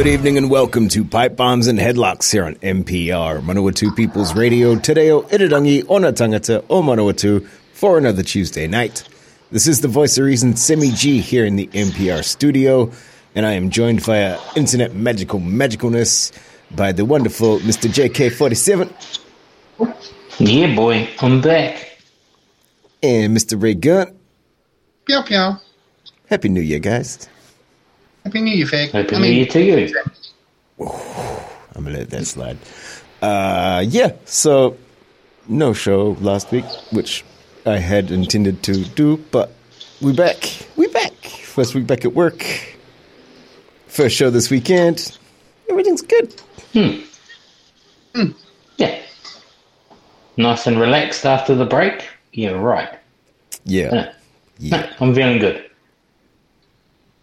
Good evening and welcome to Pipe Bombs and Headlocks here on MPR, Manawatu People's Radio, Te Reo Irirangi Ona Tangata o Manawatu for another Tuesday night. This is the voice of reason, Sammy G, here in the MPR studio, and I am joined via internet magical magicalness by the wonderful Mr. JK47 Yeah, boy, I'm back. and Mr. Ray Gunn. Pew pew. Happy New Year, guys. Happy New Year, Fag. Happy I New mean, Year to you. I'm gonna let that slide. Uh, yeah, so no show last week, which I had intended to do, but we back. We back. First week back at work. First show this weekend. Everything's good. Hmm. Yeah. Nice and relaxed after the break. Yeah, right. Yeah, Yeah. yeah. No, I'm feeling good.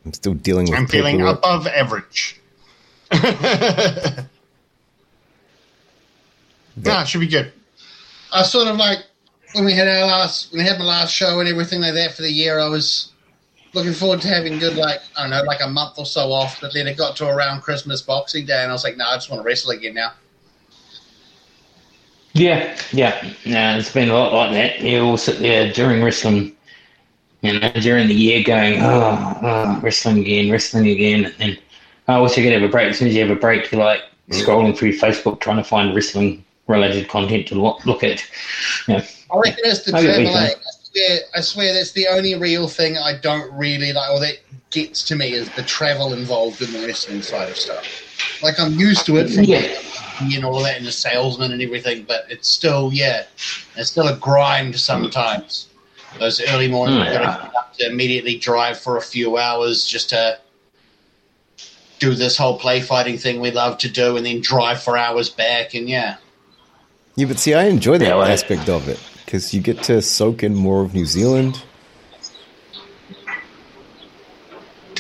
I'm still dealing with. I'm feeling paperwork. above average. nah, it should be good. I sort of like when we had our last, when we had my last show and everything like that for the year. I was looking forward to having good, like I don't know, like a month or so off. But then it got to around Christmas, Boxing Day, and I was like, no, I just want to wrestle again now. Yeah, yeah. Yeah, it's been a lot like that. You all sit there during wrestling, you know, during the year going, oh, oh wrestling again, wrestling again. And then, I wish I could have a break. As soon as you have a break, you're like scrolling through Facebook trying to find wrestling related content to look, look at. Yeah. I reckon it's the I get what travel. you're saying. I swear, I swear that's the only real thing I don't really like, or that gets to me is the travel involved in the wrestling side of stuff. Like I'm used to it from Yeah. and all that, and the salesman and everything, but it's still, yeah, it's still a grind sometimes. Those early morning, Mm, you've got yeah. to get up to immediately drive for a few hours just to do this whole play fighting thing we love to do, and then drive for hours back, and yeah. Yeah, but see, I enjoy that Yeah, aspect of it because you get to soak in more of New Zealand.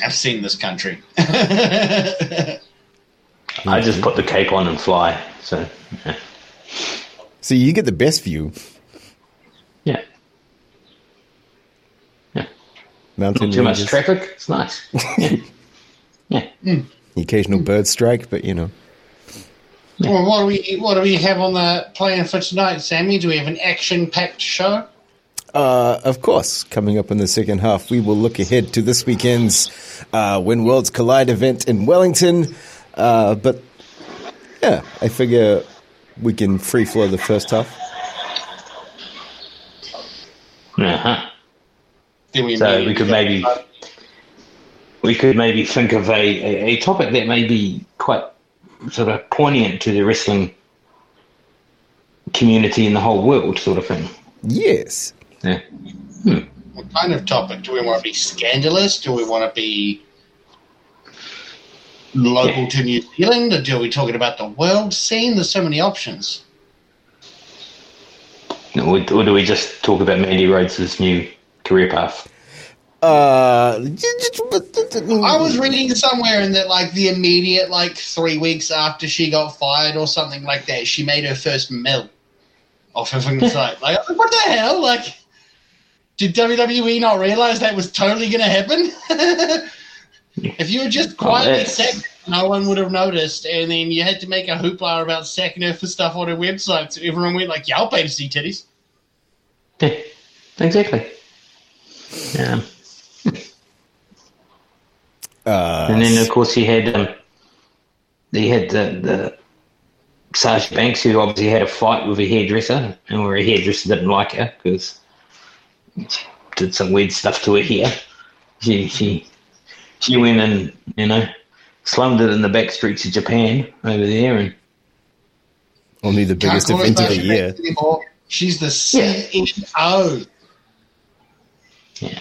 I've seen this country. I just put the cape on and fly. So, yeah. So you get the best view. yeah. Mountain Not too much traffic. It's nice. Yeah. yeah. the occasional bird strike, but you know. Well, what do we what do we have on the plan for tonight, Sammy? Do we have an action packed show? Uh, of course, coming up in the second half, we will look ahead to this weekend's uh, When Worlds Collide event in Wellington. Uh, but yeah, I figure we can free flow the first half. Uh-huh. Then we So we could maybe we could maybe think of a, a, a topic that may be quite sort of poignant to the wrestling community in the whole world, sort of thing. Yes. Yeah. Hmm. What kind of topic? Do we want to be scandalous? Do we want to be local to New Zealand? Or do we talking about the world scene? There's so many options. Or, or do we just talk about Mandy Rose's new career path? Uh, I was reading somewhere in that like the immediate like three weeks after she got fired or something like that, she made her first mill off of things like like what the hell? Like did WWE not realize that was totally gonna happen? if you were just quietly that's- sacking her, no one would have noticed and then you had to make a hoopla about sacking her for stuff on her website so everyone went like, Yeah, I'll pay to see titties. Yeah, exactly. Yeah. uh, And then, of course, he had um, he had the, the Sasha Banks, who obviously had a fight with a hairdresser, and where a hairdresser didn't like her because she did some weird stuff to her hair. She she she went and you know slummed it in the back streets of Japan over there, and only the biggest event of the year. Anymore. She's the Yeah. CEO. Yeah,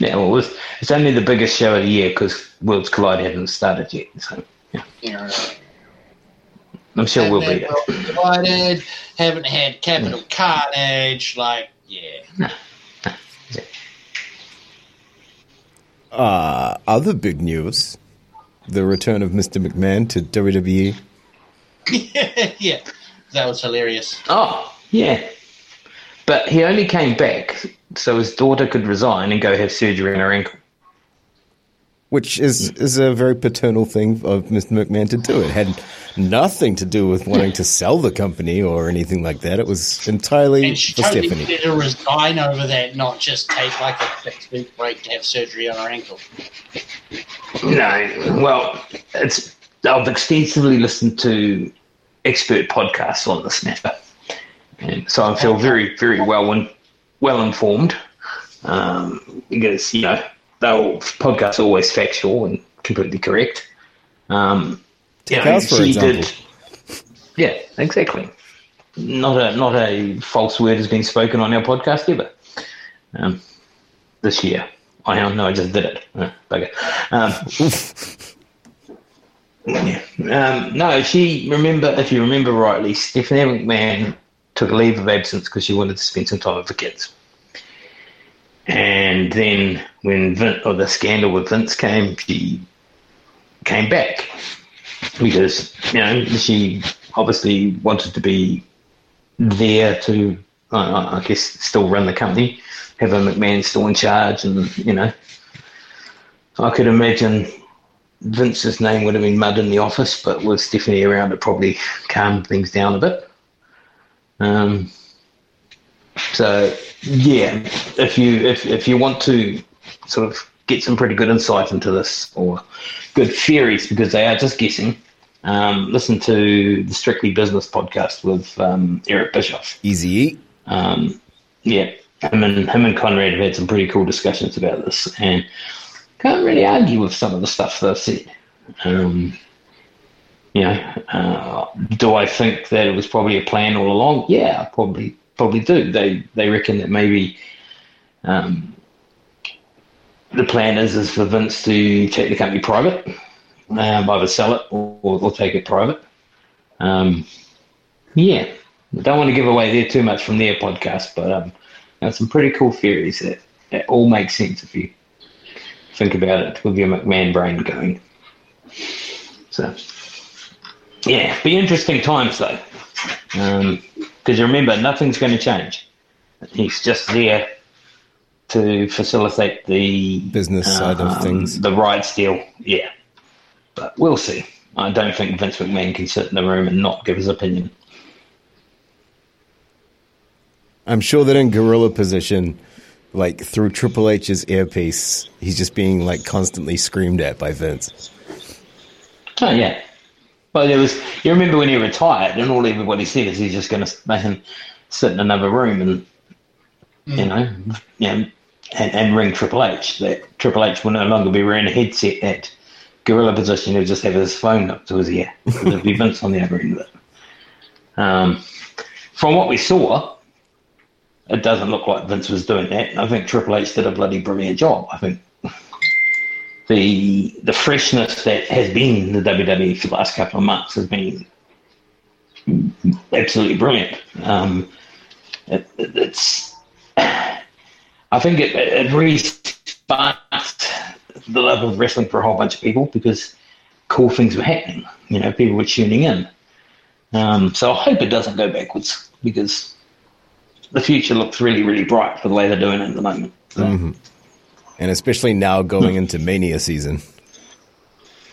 yeah. Well, it was, it's only the biggest show of the year because Worlds Collide hadn't started yet. So yeah. You know, I'm sure we'll be well it. divided. Haven't had capital carnage. Like, yeah. Uh, other big news the return of Mr. McMahon to WWE. yeah, that was hilarious. Oh, yeah. But he only came back so his daughter could resign and go have surgery on her ankle. Which is, is a very paternal thing of Mr. McMahon to do. It had nothing to do with wanting to sell the company or anything like that. It was entirely And she for totally Stephanie. needed to resign over that, not just take like a six week break to have surgery on her ankle. No, well, it's I've extensively listened to expert podcasts on this matter, and so I feel very, very well in, well informed. Um, because you know, they'll podcasts always factual and completely correct. Um, you know, she did, yeah, exactly. Not a not a false word has been spoken on our podcast ever. Um, this year. I don't know, I just did it. Uh, bugger. Um, yeah. Um, no, she remember if you remember rightly, Stephanie McMahon took a leave of absence because she wanted to spend some time with the kids. And then when Vin, or the scandal with Vince came, she came back because you know she obviously wanted to be there to, I guess, still run the company, have a McMahon still in charge, and you know, I could imagine Vince's name would have been mud in the office, but with Stephanie around, it probably calmed things down a bit. Um, so yeah, if you if if you want to sort of get some pretty good insight into this or good theories because they are just guessing, um, listen to the Strictly Business podcast with um, Eric Bischoff. Easy. Um, yeah, him and him and Conrad have had some pretty cool discussions about this, and can't really argue with some of the stuff they've said. Um, you know, uh, do I think that it was probably a plan all along? Yeah, probably probably do. They they reckon that maybe um, the plan is is for Vince to take the company private, um, either sell it or, or take it private. Um, yeah, don't want to give away there too much from their podcast, but um, there's some pretty cool theories that, that all make sense if you think about it with your McMahon brain going. So, yeah, be interesting times though, because remember nothing's going to change. He's just there to facilitate the Business side of um, things. the rights deal. Yeah, but we'll see. I don't think Vince McMahon can sit in the room and not give his opinion. I'm sure that in gorilla position, like through Triple H's earpiece, he's just being like constantly screamed at by Vince. Oh yeah. Well, there was. You remember when he retired, and all everybody said is he's just going to make him sit in another room and you know, you know, and, and ring Triple H. That Triple H will no longer be wearing a headset at gorilla position. He'll just have his phone up to his ear. There'll be Vince on the other end of it. Um, from what we saw, it doesn't look like Vince was doing that. I think Triple H did a bloody brilliant job. I think the the freshness that has been the WWE for the last couple of months has been absolutely brilliant. Um, it, it- it's I think it, it really sparked the love of wrestling for a whole bunch of people because cool things were happening. You know, people were tuning in. Um, so I hope it doesn't go backwards because the future looks really, really bright for the way they're doing it at the moment. So, And especially now going into Mania season.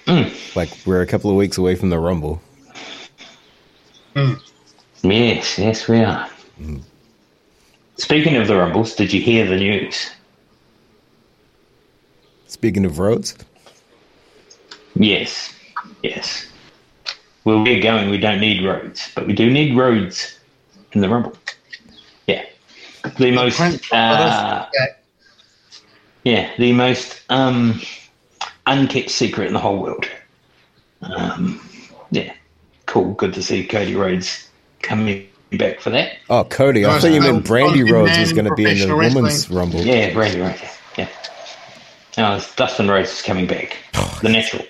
Mm. Like we're a couple of weeks away from the Rumble. Mm. Yes, yes, we are. Mm-hmm. Speaking of the Rumbles, did you hear the news? Speaking of roads, Yes, yes. Where we're going, we don't need roads, but we do need roads in the Rumble. Yeah. The most, uh, Okay. Yeah, the most um, unkept secret in the whole world. Um, yeah, cool. Good to see Cody Rhodes coming back for that. oh Cody, I Nice. thought you meant Brandi Nice. Rhodes was going to be in the Professional women's. Rumble. Yeah, Brandi Rhodes. Yeah. Oh, it's Dustin Rhodes is coming back. The natural.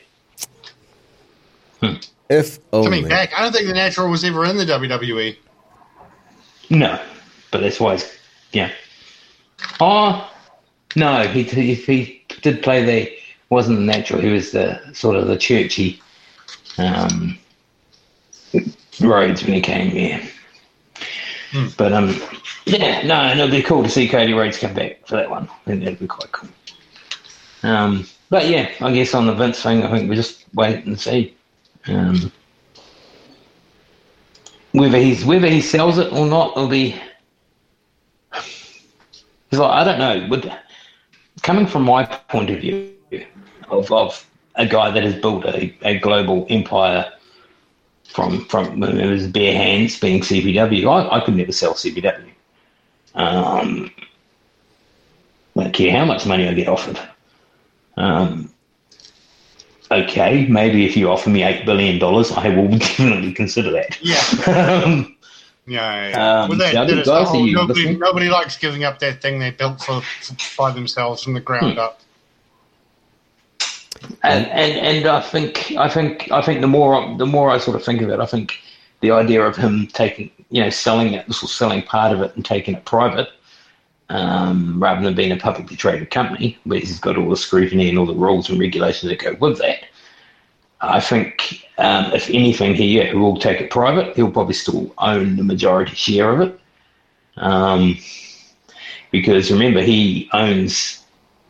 If only. Coming back, I don't think the natural was ever in the WWE. No, but that's why it's yeah. Oh no, he he, he did play the wasn't the natural. He was the sort of the churchy um, Rhodes when he came. Yeah, Hmm. but um, yeah, no, and it'll be cool to see Cody Rhodes come back for that one. I think that'd be quite cool. Um, but yeah, I guess on the Vince thing, I think we just wait and see. Um, whether he's whether he sells it or not, it'll be. He's like, I don't know. With coming from my point of view of, of a guy that has built a, a global empire from from was bare hands being CPW, I, I could never sell CPW. Um, I don't care how much money I get offered. Um, okay, maybe if you offer me eight billion dollars, I will definitely consider that. Yeah. Um, Yeah, yeah. Um, well, that, the that is the whole- nobody, nobody likes giving up that thing they built for, by themselves from the ground Hmm. up. and, and and I think I think I think the more the more I sort of think of it, I think the idea of him taking you know selling it, selling part of it and taking it private, um, rather than being a publicly traded company, where he's got all the scrutiny and all the rules and regulations that go with that. I think um, if anything, he yeah, he will take it private. He'll probably still own the majority share of it, um, because remember he owns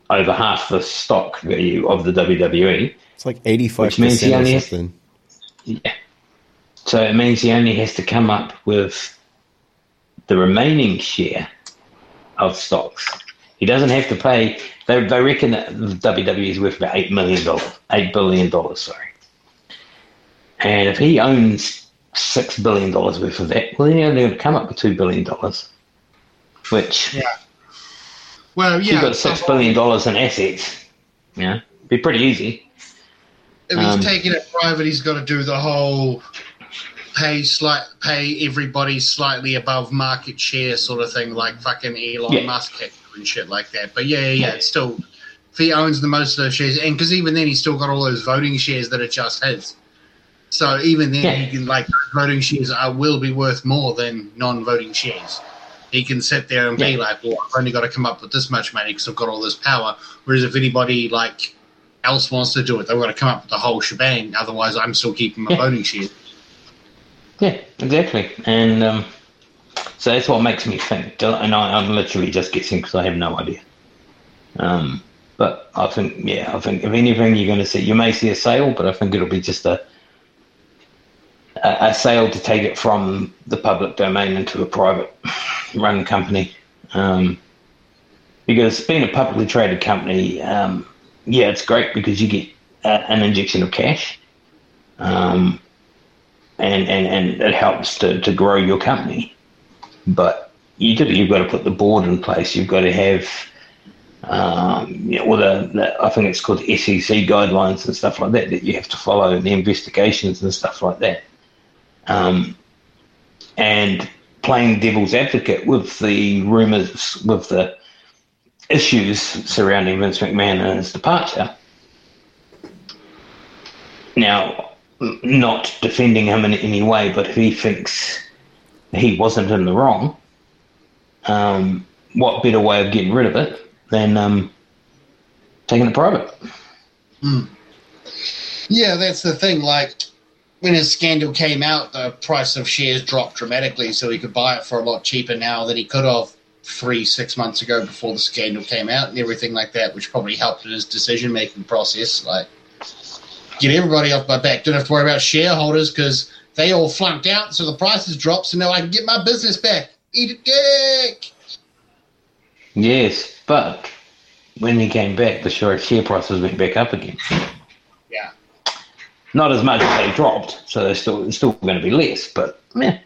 over half the stock value of the WWE. It's like 85% Which means he only has- Yeah. So it means he only has to come up with the remaining share of stocks. He doesn't have to pay. They, they reckon that the WWE is worth about eight million dollars, eight billion dollars. Sorry. And if he owns six billion dollars worth of that, well, then he only going to come up with two billion dollars. Which Yeah. Well, yeah. you've got six billion dollars in assets, yeah, be pretty easy. If he's um, taking it private, he's got to do the whole pay slight pay everybody slightly above market share sort of thing, like fucking Elon Yeah. Musk had to do and shit like that. But yeah, yeah, yeah, it's still if he owns the most of those shares, and because even then he's still got all those voting shares that are just his. So even then, Yeah. he can like voting shares are, will be worth more than non-voting shares. He can sit there and be like, "Well, I've only got to come up with this much money because I've got all this power." Whereas if anybody like else wants to do it, they've got to come up with the whole shebang. Otherwise, I'm still keeping my Yeah. voting share. Yeah, exactly. And um, so that's what makes me think. And I, I'm literally just guessing because I have no idea. Um, but I think, yeah, I think if anything, you're going to see, you may see a sale, but I think it'll be just a a, a sale to take it from the public domain into a private run company. Um, because being a publicly traded company, um, yeah, it's great because you get a, an injection of cash. Um, and, and, and it helps to, to grow your company. But you do, you've got to put the board in place. You've got to have, um, you know, all the, the, I think it's called SEC guidelines and stuff like that that you have to follow, and the investigations and stuff like that. Um, and playing devil's advocate with the rumors, with the issues surrounding Vince McMahon and his departure. Now, not defending him in any way, but if he thinks he wasn't in the wrong, um, what better way of getting rid of it than um, taking it private? Yeah, that's the thing. Like when his scandal came out, the price of shares dropped dramatically, so he could buy it for a lot cheaper now than he could have three, six months ago before the scandal came out and everything like that, which probably helped in his decision making process. Like get everybody off my back. Don't have to worry about shareholders because they all flunked out, so the prices dropped, so now I can get my business back. Eat a dick. Yes, but when he came back, the share share prices went back up again. Not as much as they dropped, so they're still it's still going to be less. But yeah,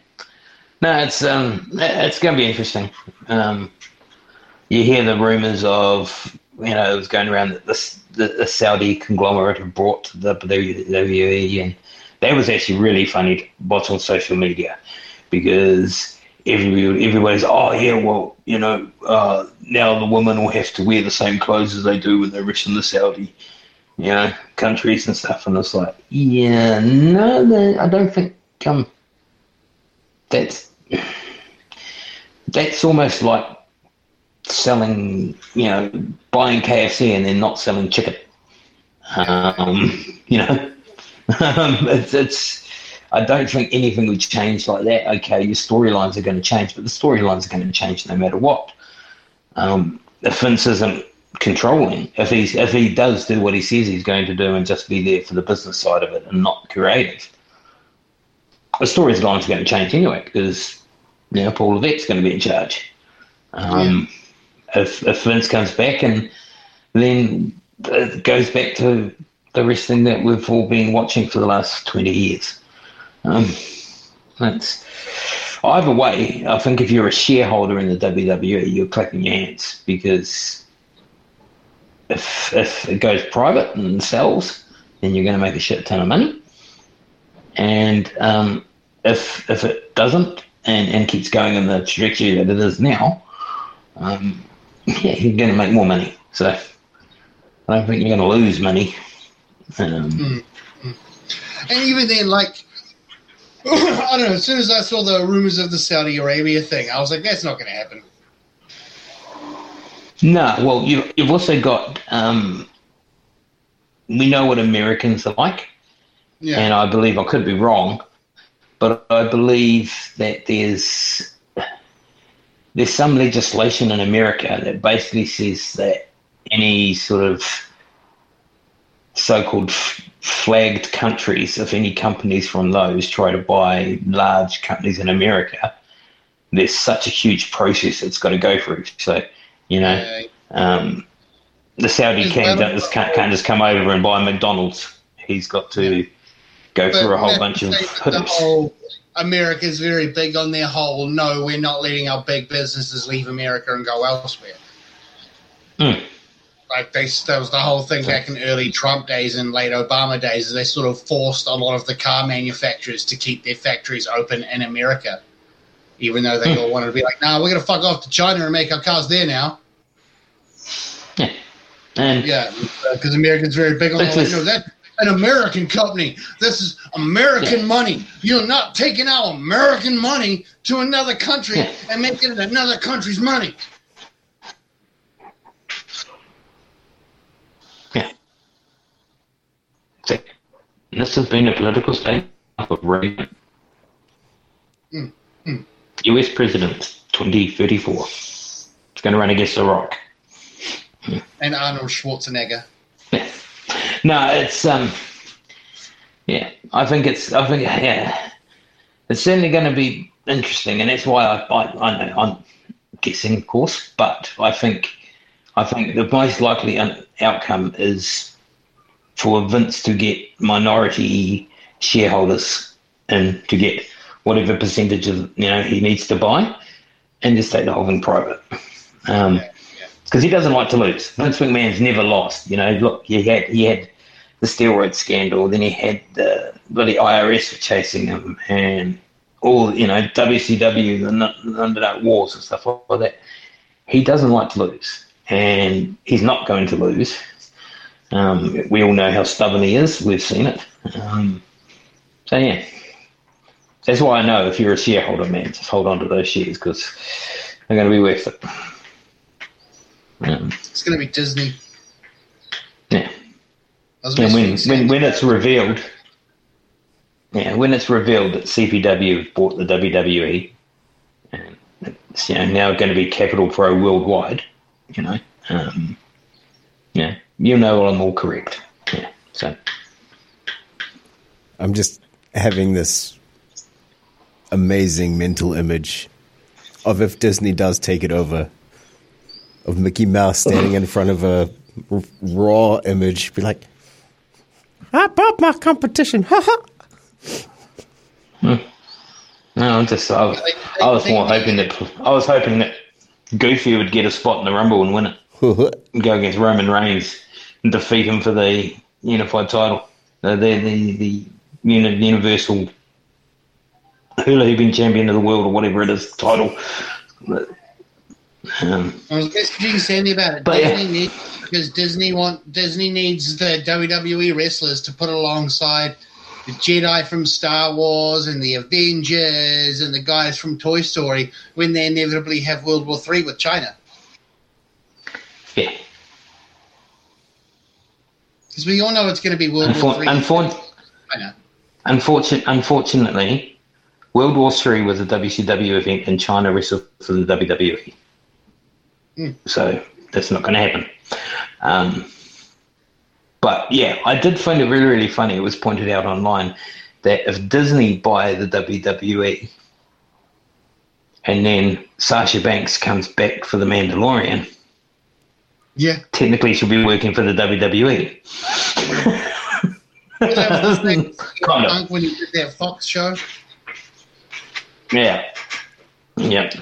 no, it's um it's going to be interesting. Um, you hear the rumors of you know it was going around that this the, the Saudi conglomerate have brought the WWE, and that was actually really funny to on social media because everybody everybody's oh yeah well you know uh, now the women will have to wear the same clothes as they do when they're rich in the Saudi you know, countries and stuff, and it's like, yeah, no, I don't think um, that's that's almost like selling, you know, buying KFC and then not selling chicken. Um, you know, um, it's, it's, I don't think anything would change like that. Okay, your storylines are going to change, but the storylines are going to change no matter what. Um, if Vince isn't controlling, if he's if he does do what he says he's going to do and just be there for the business side of it and not creative, the are going to change anyway because you know Paul Levesque's going to be in charge. Um, yeah. If if Vince comes back and then it goes back to the wrestling that we've all been watching for the last twenty years. Um, that's either way. I think if you're a shareholder in the WWE, you're clapping your hands because if if it goes private and sells, then you're going to make a shit ton of money. And um, if if it doesn't and, and keeps going in the trajectory that it is now, um, yeah, you're going to make more money. So I don't think you're going to lose money. Um, mm-hmm. And even then, like I don't know. As soon as I saw the rumors of the Saudi Arabia thing, I was like, that's not going to happen. No, well, you, you've also got. Um, we know what Americans are like, yeah. and I believe I could be wrong, but I believe that there's there's some legislation in America that basically says that any sort of so-called flagged countries, if any companies from those try to buy large companies in America, there's such a huge process that's got to go through. So, you know, um, the Saudi king just can't, can't, just come over and buy McDonald's. He's got to go through a whole bunch of hoops. America's very big on their whole. No, we're not letting our big businesses leave America and go elsewhere. Mm. Like they, that was the whole thing back in early Trump days and late Obama days. They sort of forced a lot of the car manufacturers to keep their factories open in America, even though they mm. all wanted to be like, "No, nah, we're going to fuck off to China and make our cars there now." Yeah, and yeah, because Americans very big on all that an American company. This is American yeah. money. You're not taking our American money to another country yeah. and making it another country's money. Yeah. This has been a political statement of Reagan. Mm. US President 2034. It's going to run against The Rock. And Arnold Schwarzenegger. Yeah. No, it's um, yeah. I think it's. I think yeah. It's certainly going to be interesting, and that's why I, I, I know I'm guessing, of course, but I think I think the most likely outcome is for Vince to get minority shareholders and to get whatever percentage of you know he needs to buy, and just take the whole thing private. Um, because he doesn't like to lose. Vince McMahon's never lost. You know, look, he had he had the steroid scandal, then he had the bloody IRS chasing him, and all you know WCW the underdog wars and stuff like that. He doesn't like to lose, and he's not going to lose. Um, we all know how stubborn he is. We've seen it. Um, so yeah, that's why I know if you're a shareholder, man, just hold on to those shares because they're going to be worth it. Yeah. It's going to be Disney. Yeah. And when, when, when it's revealed, yeah, when it's revealed that CPW bought the WWE, and it's you know, now going to be Capital Pro worldwide, you know, um, yeah, you know I'm all correct. Yeah, so. I'm just having this amazing mental image of if Disney does take it over of Mickey Mouse standing in front of a r- raw image, be like, "I bought my competition." Ha ha. Hmm. No, I'm just I was, I was more hoping that I was hoping that Goofy would get a spot in the Rumble and win it, go against Roman Reigns and defeat him for the unified title, the the the, the universal hula hooping champion of the world or whatever it is title. Um, I was just saying about it. But, Disney yeah. needs because Disney want Disney needs the WWE wrestlers to put alongside the Jedi from Star Wars and the Avengers and the guys from Toy Story when they inevitably have World War Three with China. Yeah. Because we all know it's going to be World Unfor- War Three. unfor- China. Unfortunate, unfortunately, World War Three was a WCW event, and Chyna wrestled for the WWE. Hmm. So that's not going to happen. Um, but yeah, I did find it really, really funny. It was pointed out online that if Disney buy the WWE, and then Sasha Banks comes back for the Mandalorian, Yeah. technically she'll be working for the WWE. Well, that was the thing. Kind of. When he did that Fox show. Yeah. Yep.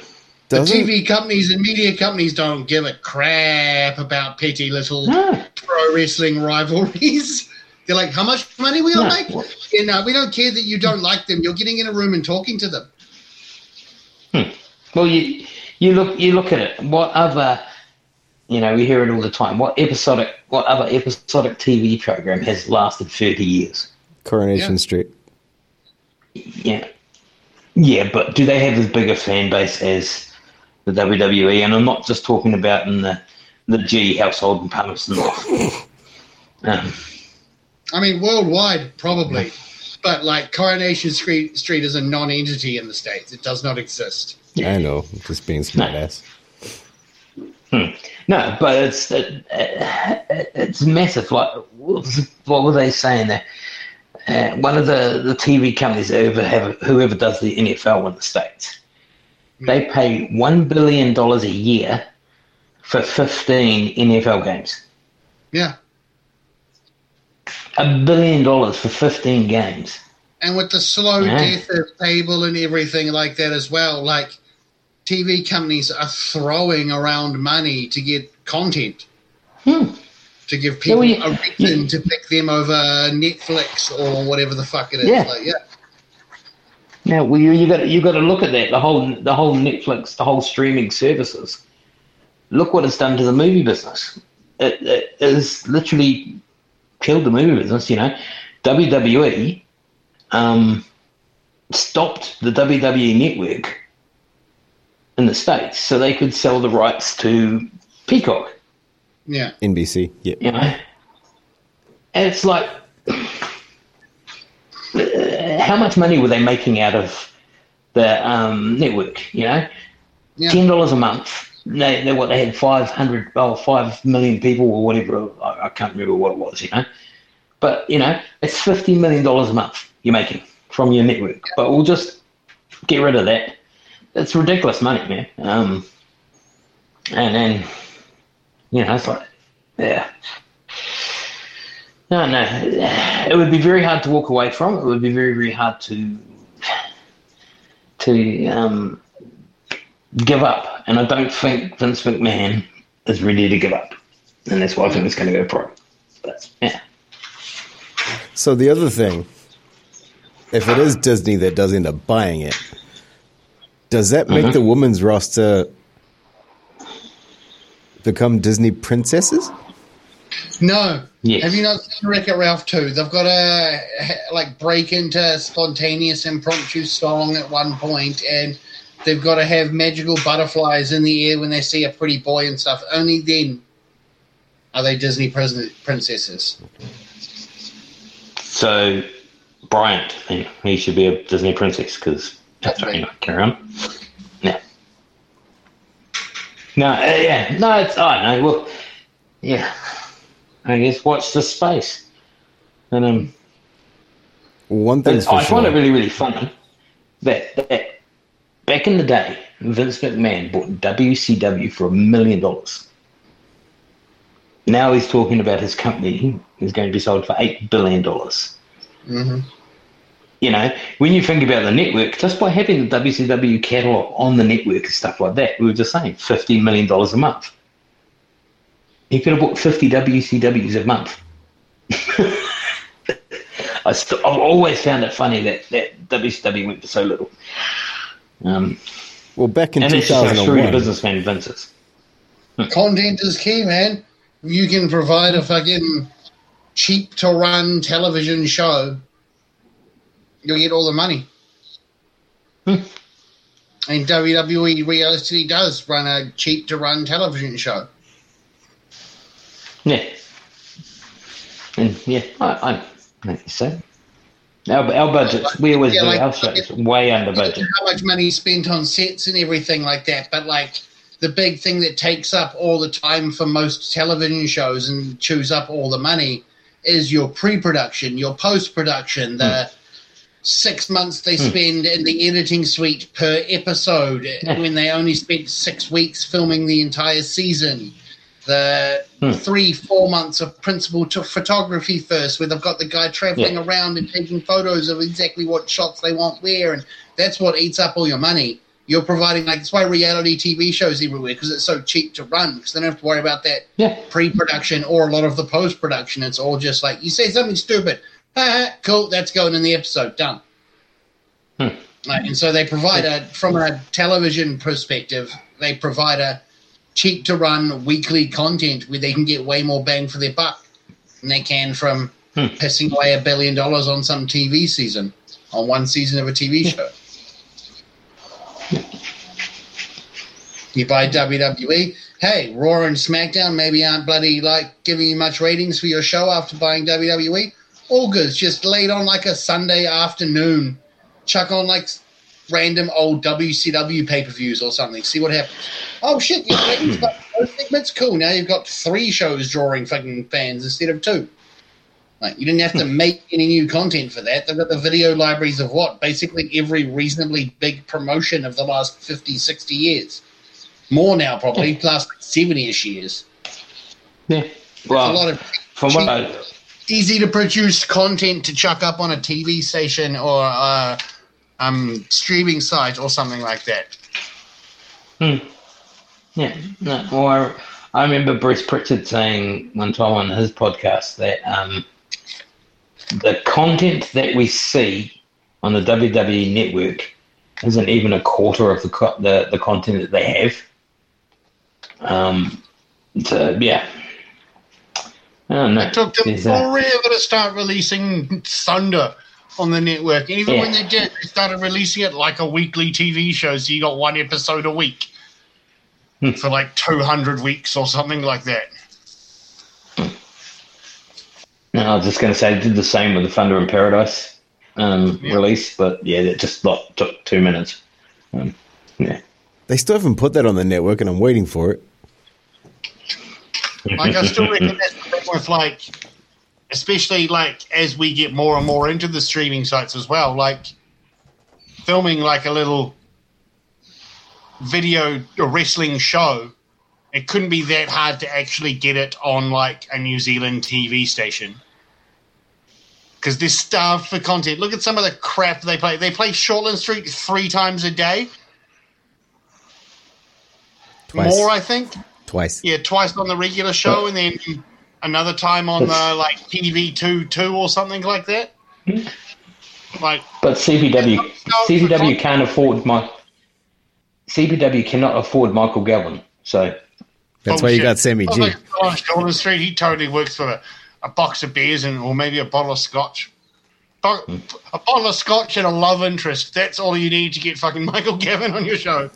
The Doesn't TV companies and media companies don't give a crap about petty little No. pro wrestling rivalries. They're like, how much money we all No. make? And uh, we don't care that you don't like them. You're getting in a room and talking to them. Well, you you look you look at it. What other, you know, we hear it all the time. What episodic, what other episodic TV program has lasted thirty years? Coronation Yeah. Street. Yeah, yeah, but do they have as big a fan base as the WWE? And I'm not just talking about in the the G household in Palmerston North. Um, I mean, worldwide, probably. But like Coronation Street, Street is a non-entity in the states. It does not exist. I know, just being smartass. No, but it's it, it, it's massive. Like, what were they saying there? Uh, one of the, the TV companies that ever have whoever does the NFL in the states, they pay one billion dollars a year for fifteen NFL games. Yeah. A billion dollars for fifteen games. And with the slow Yeah. death of cable and everything like that as well, like TV companies are throwing around money to get content. Hmm. To give people well, you- a reason to pick them over Netflix or whatever the fuck it is. Yeah. Like, yeah. Now, well, you you got you got to look at that. The whole the whole Netflix, the whole streaming services. Look what it's done to the movie business. It, it has literally killed the movie business. You know, WWE um, stopped the WWE network in the states so they could sell the rights to Peacock. Yeah. NBC. Yeah. You know, and it's like, how much money were they making out of the um, network? You know, Yeah. ten dollars a month. They, they what they had five hundred, oh, five million people or whatever. I, I can't remember what it was. You know, but you know, it's fifty million dollars a month you're making from your network. But we'll just get rid of that. It's ridiculous money, man. Um, and then you know, it's like, yeah. No, no. It would be very hard to walk away from. It would be very, very hard to to um, give up. And I don't think Vince McMahon is ready to give up. And that's why I think it's going to go pro. But yeah, So the other thing, if it is Disney that does end up buying it, does that make the women's roster become Disney princesses? No. Yes. Have you not seen Wreck It Ralph 2? They've got to like break into spontaneous impromptu song at one point, and they've got to have magical butterflies in the air when they see a pretty boy and stuff. Only then are they Disney prin- princesses. So Bryant, he, he should be a Disney princess because That's right. anyway, carry on. Yeah. No, uh, yeah, no, it's I know. Well, yeah, I guess watch the space, and um, One thing thing's for I find it really, really funny that, that back in the day, Vince McMahon bought WCW for a million dollars. Now he's talking about his company is going to be sold for eight billion dollars. hmm You know, when you think about the network, just by having the WCW catalog on the network and stuff like that, we were just saying fifteen million dollars a month. He could have bought fifty WCWs a month. I st- I've always found it funny that, that WCW went for so little. Um, Well, back in and it's just how shrewd a 2001, businessman Vince is. Content is key, man. you can provide a fucking cheap to run television show, you'll get all the money. Hmm. And WWE realistically does run a cheap to run television show. Yeah. And yeah, I, I think so. Our, our budgets, we always Yeah, do like- our shows way under budget. how much money is spent on sets and everything like that. But like the big thing that takes up all the time for most television shows and chews up all the money is your pre-production, your post-production, the six months they spend in the editing suite per episode Yeah. when they only spent six weeks filming the entire season. The Hmm. three, four months of principal to photography first, where they've got the guy traveling Yeah. around and taking photos of exactly what shots they want where, and that's what eats up all your money. You're providing like that's why reality TV shows everywhere because it's so cheap to run because they don't have to worry about that Yeah. pre-production or a lot of the post-production. It's all just like you say something stupid, cool, that's going in the episode, done. Hmm. Like, and so they provide a from a television perspective, they provide a cheap to run weekly content where they can get way more bang for their buck than they can from Hmm. pissing away a billion dollars on some TV season, on one season of a TV show. You buy WWE, hey, Raw and SmackDown maybe aren't bloody like giving you much ratings for your show after buying WWE. All good. It's just laid on like a Sunday afternoon. Chuck on like random old WCW pay per views or something. See what happens. Oh shit, your ratings got those segments cool. Now you've got three shows drawing fucking fans instead of two. Like you didn't have to hmm. make any new content for that. They've got the video libraries of what? Basically every reasonably big promotion of the last 50, 60 years. More now probably, hmm. last 70-ish years. Yeah. a Well, lot of from what I, easy to produce content to chuck up on a TV station or a um, streaming site or something like that. Hmm. Yeah, no, I, I remember Bruce Prichard saying one time on his podcast that um, the content that we see on the WWE network isn't even a quarter of the co- the, the content that they have. Um, so yeah, I don't. It took them There's a- forever to start releasing Thunder on the network. And even Yeah. when they did, they started releasing it like a weekly TV show, so you got one episode a week Hmm. for like 200 weeks or something like that. No, I was just going to say, I did the same with the Thunder in Paradise um, Yeah. release, but yeah, that just like, took two minutes. Um, yeah. They still haven't put that on the network, and I'm waiting for it. Like I still reckon that's the with like, especially like as we get more and more into the streaming sites as well. Like filming like a little video a wrestling show, it couldn't be that hard to actually get it on like a New Zealand TV station. Because they're starved for content. Look at some of the crap they play. They play Shortland Street three times a day. Twice. More, I think. Twice. Yeah, twice on the regular show, and then another time on the like TV two two or something like that. Like, But CPW, No, CPW can't afford my. CPW cannot afford Michael Galvin, so That's oh, why you shit. got Sammy oh, G. on oh, Shortland Street, he totally works for a, a box of beers and or maybe a bottle of scotch. Bo-. A bottle of scotch and a love interest. That's all you need to get fucking Michael Galvin on your show.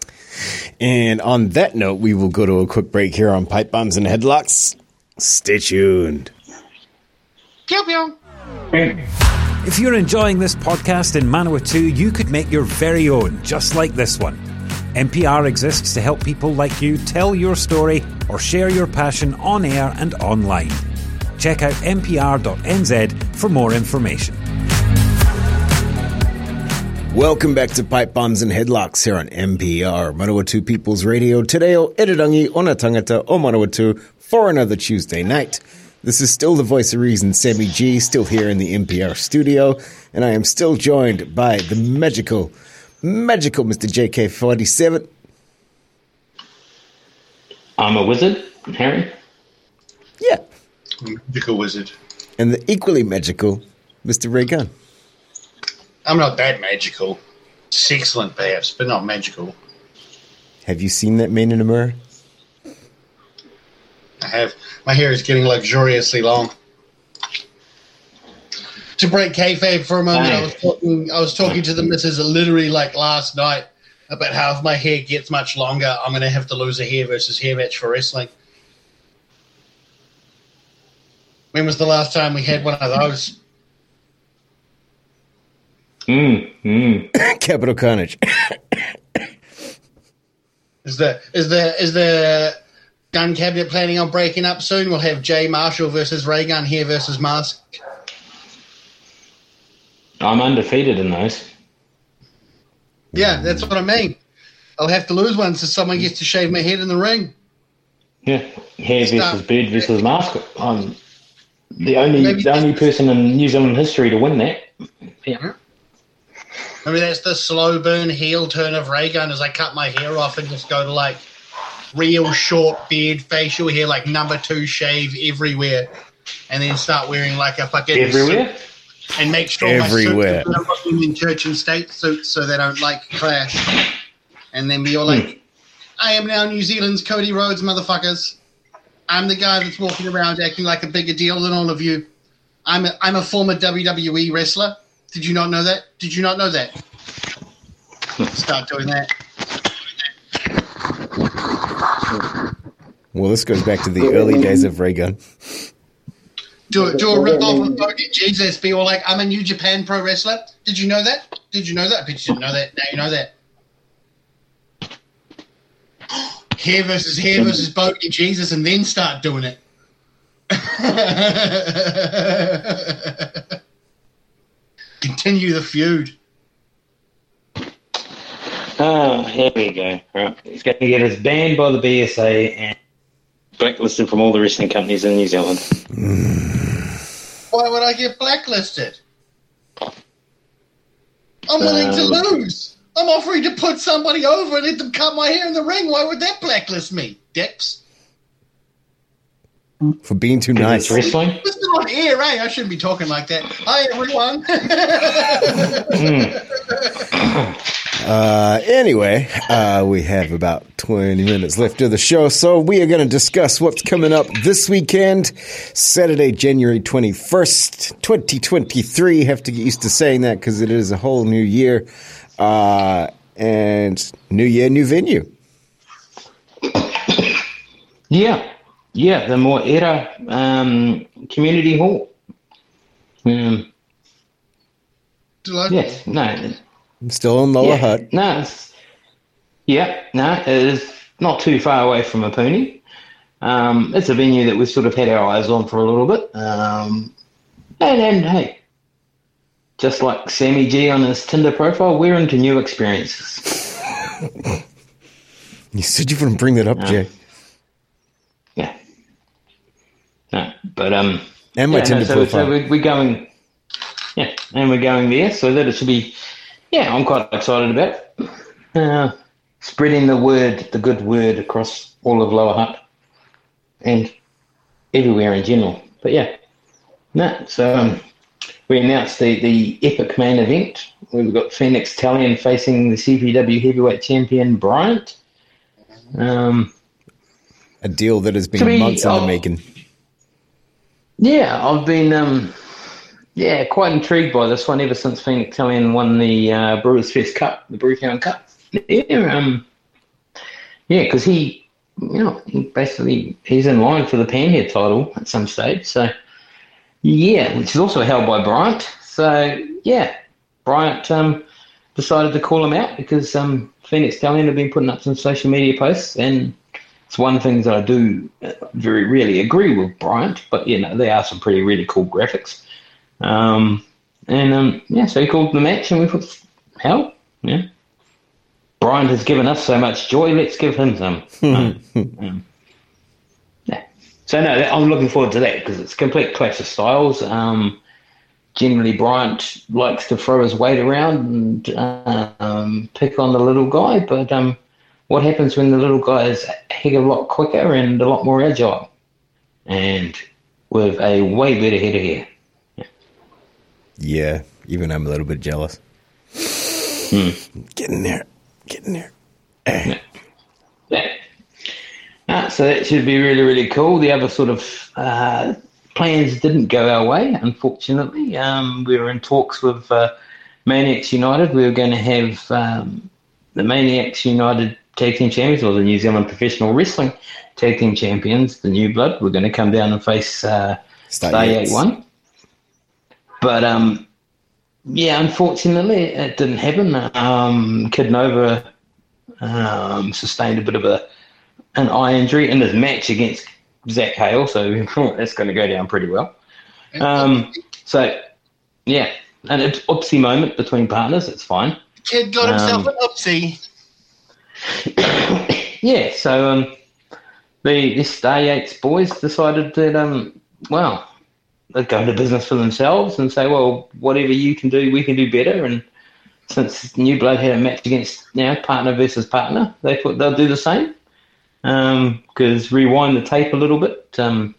And on that note, we will go to a quick break here on Pipe Bombs and Headlocks. Stay tuned. Pew pew. If you're enjoying this podcast in Manawatu, you could make your very own, just like this one. MPR exists to help people like you tell your story or share your passion on air and online. Check out mpr.nz for more information. Welcome back to Pipe Bombs and Headlocks here on MPR, Manawatu People's Radio. Today, o Irirangi ona tangata o Manawatu for another Tuesday night. This is still the voice of reason, Sammy G, still here in the MPR studio, and I am still joined by the magical, magical Mr. JK47. I'm a wizard, Harry. Yeah. Magical wizard. And the equally magical Mr. Ray Gunn. I'm not that magical. It's excellent, perhaps, but not magical. Have you seen that man in the mirror? I have. My hair is getting luxuriously long. To break kayfabe for a moment, I was talking. I was talking to the missus literally like last night about how if my hair gets much longer, I'm going to have to lose a hair versus hair match for wrestling. When was the last time we had one of those? Mm, mm. Capital Carnage. Is the is the is the gun cabinet planning on breaking up soon? We'll have Jay Marshall versus Ray Gunn here versus Mask. I'm undefeated in those. Yeah, that's what I mean. I'll have to lose one so someone gets to shave my head in the ring. Yeah, hair Start- versus beard versus mask. I'm the only Maybe the only person in New Zealand history to win that. Yeah. I mean, that's the slow burn heel turn of Ray Gunn as I cut my hair off and just go to like real short beard, facial hair, like number two shave everywhere, and then start wearing like a fucking Everywhere. suit and make sure Everywhere. my suits are looking in church and state suits so they don't like clash, and then be all like, hmm. "I am now New Zealand's Cody Rhodes, motherfuckers. I'm the guy that's walking around acting like a bigger deal than all of you. I'm a, I'm a former WWE wrestler. Did you not know that? Did you not know that? Hmm. Start doing that. Well, this goes back to the early days of Ray Gunn. Do, do a rip off of Bogey Jesus. Be all like, I'm a New Japan pro wrestler. Did you know that? Did you know that? But you didn't know that. Now you know that. Hair versus hair versus Bogey Jesus, and then start doing it. Continue the feud. Oh, here we go. Right. He's going to get us banned by the BSA and blacklisted from all the wrestling companies in New Zealand. Why would I get blacklisted? I'm willing to Um, lose. I'm offering to put somebody over and let them cut my hair in the ring. Why would that blacklist me, dicks? For being too nice. It's wrestling. This is on air, eh? I shouldn't be talking like that. Hi, everyone. Uh, anyway, uh, we have about 20 minutes left of the show, so we are going to discuss what's coming up this weekend, Saturday, January 21st, 2023. Have to get used to saying that because it is a whole new year. Uh, and new year, new venue. Yeah, yeah, the Moera um, Community Hall. Um, Delightful. yes, no, Still in Lower yeah, Hut. no, it's, yeah, no, it is not too far away from Apuni. Um, it's a venue that we've sort of had our eyes on for a little bit. Um, and, and hey, just like Sammy G on his Tinder profile, we're into new experiences. You said you wouldn't bring that up, Jay. Yeah. No, but um, And my yeah, no, so, profile. So we're, we're going, yeah, and we're going there, so that it should be, yeah, I'm quite excited about it. Uh, spreading the word, the good word across all of Lower Hutt and everywhere in general. But yeah, no, so um, we announced the, the epic main event. We've got Phoenix Talion facing the CPW heavyweight champion Bryant. Um, a deal that has been months in the making. Yeah, I've been um, yeah quite intrigued by this one ever since Phoenix Talion won the uh, Brewers Fest Cup, the Brewtown Cup. Yeah, um, yeah, because he, you know, he basically he's in line for the Panhead title at some stage. So yeah, which is also held by Bryant. So yeah, Bryant um, decided to call him out because um, Phoenix Talion had been putting up some social media posts and it's one of the things that I do uh, very rarely agree with Bryant, but you know they are some pretty really cool graphics. Um, and um, yeah, so he called the match, and we thought, hell, yeah, Bryant has given us so much joy. Let's give him some. Um, um, yeah. So no, I'm looking forward to that because it's a complete clash of styles. Um, generally, Bryant likes to throw his weight around and um, pick on the little guy, but um, what happens when the little guy is a heck of a lot quicker and a lot more agile and with a way better head of hair. Yeah, even I'm a little bit jealous. Hmm. Getting there. Getting there. Yeah. Uh, so that should be really, really cool. The other sort of uh, plans didn't go our way, unfortunately. Um, we were in talks with uh, Maniacs United. We were going to have um, the Maniacs United Tag Team Champions, or the New Zealand Professional Wrestling Tag Team Champions, the New Blood. We're going to come down and face uh, Stargate 1. But um, yeah, unfortunately, it didn't happen. Um, Kid Nova um, sustained a bit of a an eye injury in his match against Zach Hale, so that's going to go down pretty well. Um, so, yeah, and an oopsie moment between partners. It's fine. Kid got himself um, an oopsie. yeah, so um, the the Star Yates boys decided that um, well, they'd go into business for themselves and say, well, whatever you can do, we can do better. And since New Blood had a match against know, partner versus partner, they thought they'll do the same. Because um, rewind the tape a little bit, um,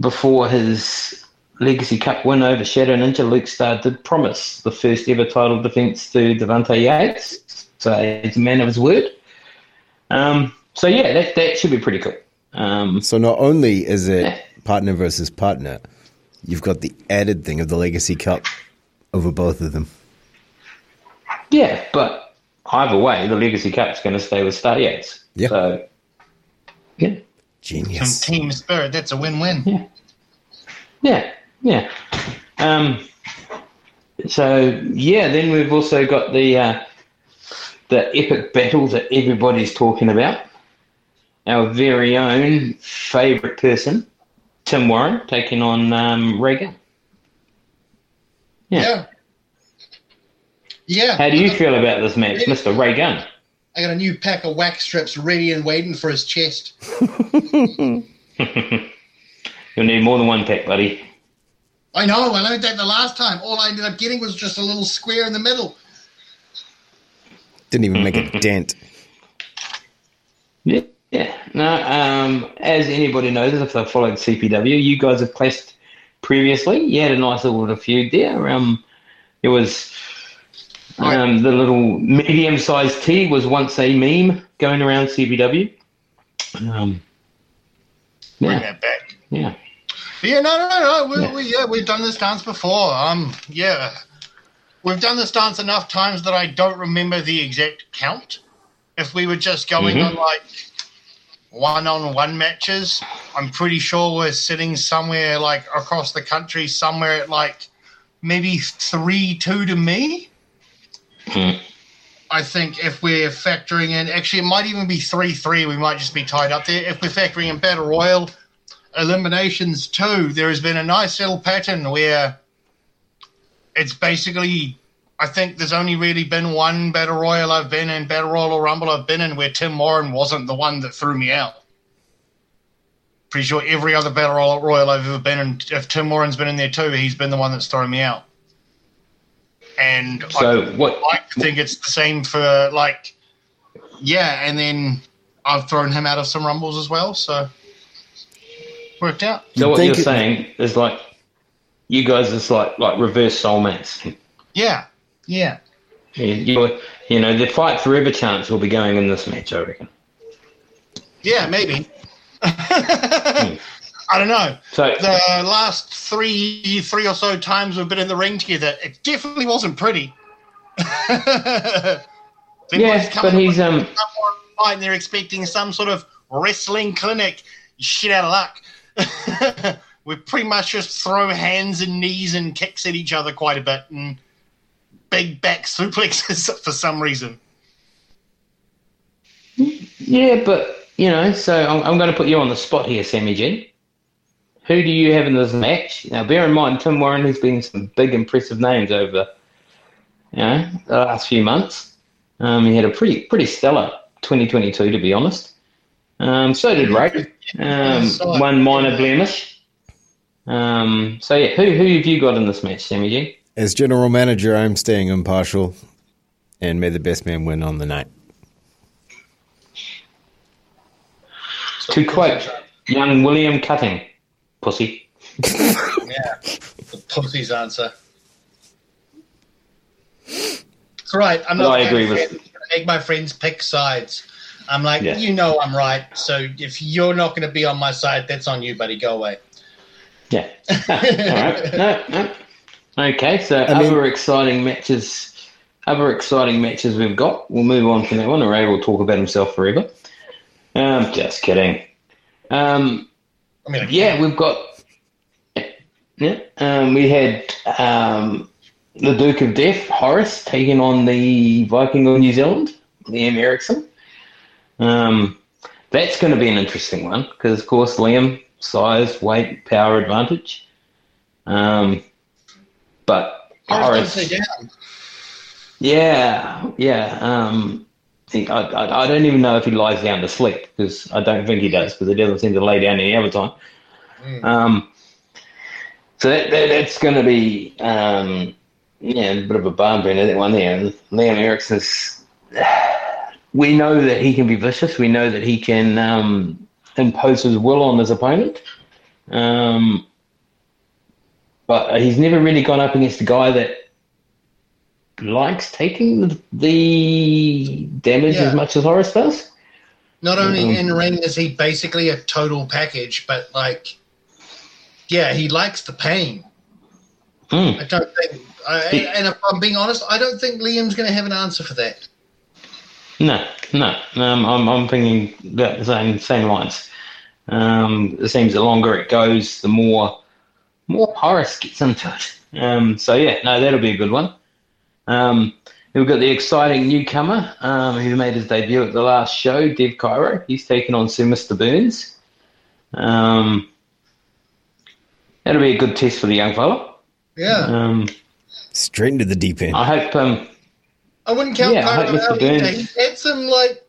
before his Legacy Cup win over Shadow Ninja, Luke Starr did promise the first ever title defense to Devante Yates. So he's a man of his word. Um, so yeah, that, that should be pretty cool. Um, so not only is it yeah. partner versus partner, you've got the added thing of the Legacy Cup over both of them. Yeah, but either way, the Legacy Cup's going to stay with Star Yates. Yeah. So, yeah. Genius. Some team spirit. That's a win-win. Yeah. Yeah. Yeah. Um, so yeah, then we've also got the uh, the epic battle that everybody's talking about. Our very own favourite person, Tim Warren, taking on um, Ray Gunn. Yeah. yeah. Yeah. How do you feel about this match, Mr. Ray Gunn? I got a new pack of wax strips ready and waiting for his chest. You'll need more than one pack, buddy. I know. I learned that the last time. All I ended up getting was just a little square in the middle. Didn't even make a dent. Yeah. Yeah. No, um, as anybody knows, if they've followed CPW, you guys have clashed previously. You had a nice little feud there. Um, it was um, the little medium-sized T was once a meme going around CPW. Um, yeah. Bring that back. Yeah. Yeah, no, no, no, no. We, yeah. We, yeah, we've done this dance before. Um, yeah, we've done this dance enough times that I don't remember the exact count. If we were just going mm-hmm. on like one-on-one matches, I'm pretty sure we're sitting somewhere like across the country, somewhere at like maybe three-two to me. Hmm. I think if we're factoring in, actually, it might even be 3 3. We might just be tied up there. If we're factoring in Battle Royal eliminations too, there has been a nice little pattern where it's basically, I think there's only really been one Battle Royal I've been in, Battle Royal or Rumble I've been in, where Tim Warren wasn't the one that threw me out. Pretty sure every other Battle Royal I've ever been in, if Tim Warren's been in there too, he's been the one that's thrown me out. And so I what? I think it's the same for like, yeah. And then I've thrown him out of some rumbles as well, so worked out. So what you're saying is like, you guys is like like reverse soulmates. Yeah, yeah. You, you know, the fight forever chance will be going in this match, I reckon. Yeah, maybe. I don't know. So the last three three or so times we've been in the ring together, it definitely wasn't pretty. yeah, but he's um. And they're expecting some sort of wrestling clinic. Shit out of luck. we pretty much just throw hands and knees and kicks at each other quite a bit and big back suplexes for some reason. Yeah, but you know, so I'm, I'm going to put you on the spot here, Sammy G. Who do you have in this match? Now, bear in mind, Tim Warren has been some big, impressive names over you know, the last few months. Um, he had a pretty pretty stellar 2022, to be honest. Um, so did Ray. Um, one minor blemish. Um, so yeah, who who have you got in this match, Sammy G? As general manager, I'm staying impartial, and may the best man win on the night. To quote young William Cutting, pussy. yeah, the pussy's answer. That's right. I'm not. No, I agree with. Make my friends pick sides. I'm like, Yeah. you know, I'm right. So if you're not going to be on my side, that's on you, buddy. Go away. Yeah. All right. No, no. Okay, so I mean- other exciting matches. Other exciting matches we've got. We'll move on from that one. Or Ray will talk about himself forever. Um, just kidding. Um, I mean, yeah, we've got. Yeah, um, we had um, the Duke of Death, Horace, taking on the Viking of New Zealand, Liam Erickson. Um, that's going to be an interesting one because, of course, Liam size, weight, power advantage. Um, but Horace Horace, don't stay down. yeah, yeah. Um, he, I, I, I don't even know if he lies down to sleep because I don't think he does because he doesn't seem to lay down any other time. Mm. Um, so that, that, that's going to be um, yeah a bit of a barn burner that one there. And Liam Erickson's. We know that he can be vicious. We know that he can um, impose his will on his opponent. Um, but he's never really gone up against a guy that likes taking the, the damage Yeah. as much as Horace does. Not only Um, in ring is he basically a total package, but like, yeah, he likes the pain. Mm. I don't think, I, and if I'm being honest, I don't think Liam's going to have an answer for that. No, no. Um, I'm, I'm thinking that the same same lines. Um, it seems the longer it goes, the more more Horace gets into it. Um, so yeah, no, that'll be a good one. Um, we've got the exciting newcomer um, who made his debut at the last show, Dev Cairo. He's taken on Sir Mr. Burns. Um, that'll be a good test for the young fellow. Yeah. Um, Straight into the deep end. I hope. I wouldn't count Yeah, I Cairo hope Mr. out He's had some like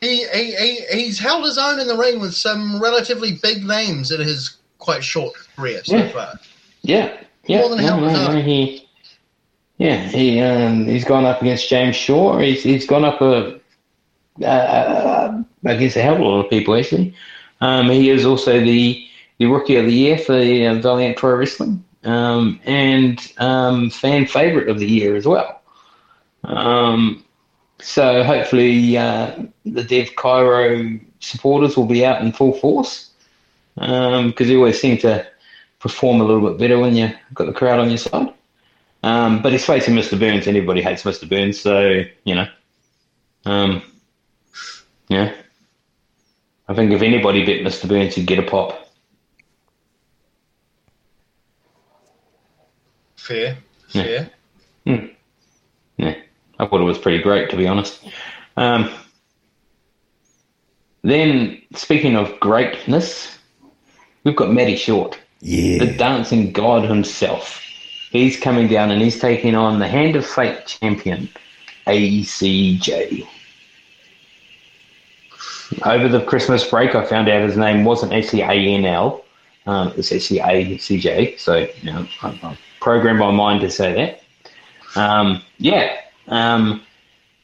he, he he he's held his own in the ring with some relatively big names in his quite short career so Yeah. far. Yeah, yeah. More than no, held no, his no, he, yeah, he um, he's gone up against James Shaw. He's he's gone up a, uh, against a hell of a lot of people actually. Um, he is also the the rookie of the year for the uh, Valiant Pro Wrestling, um, and um, fan favorite of the year as well. Um, so hopefully uh, the Dev Cairo supporters will be out in full force because you always seem to perform a little bit better when you've got the crowd on your side. Um, but he's facing Mr. Burns. Anybody hates Mr. Burns, so you know. Um, yeah, I think if anybody bit Mr. Burns, he'd get a pop. Fair, fair. Yeah, I thought it was pretty great to be honest. Um, then, speaking of greatness, we've got Matty Short. the dancing god himself. He's coming down and he's taking on the Hand of Fate champion, ACJ. Over the Christmas break, I found out his name wasn't actually ANL, um, it's actually ACJ. So, you know, I, I programmed my mind to say that. Um, yeah, um,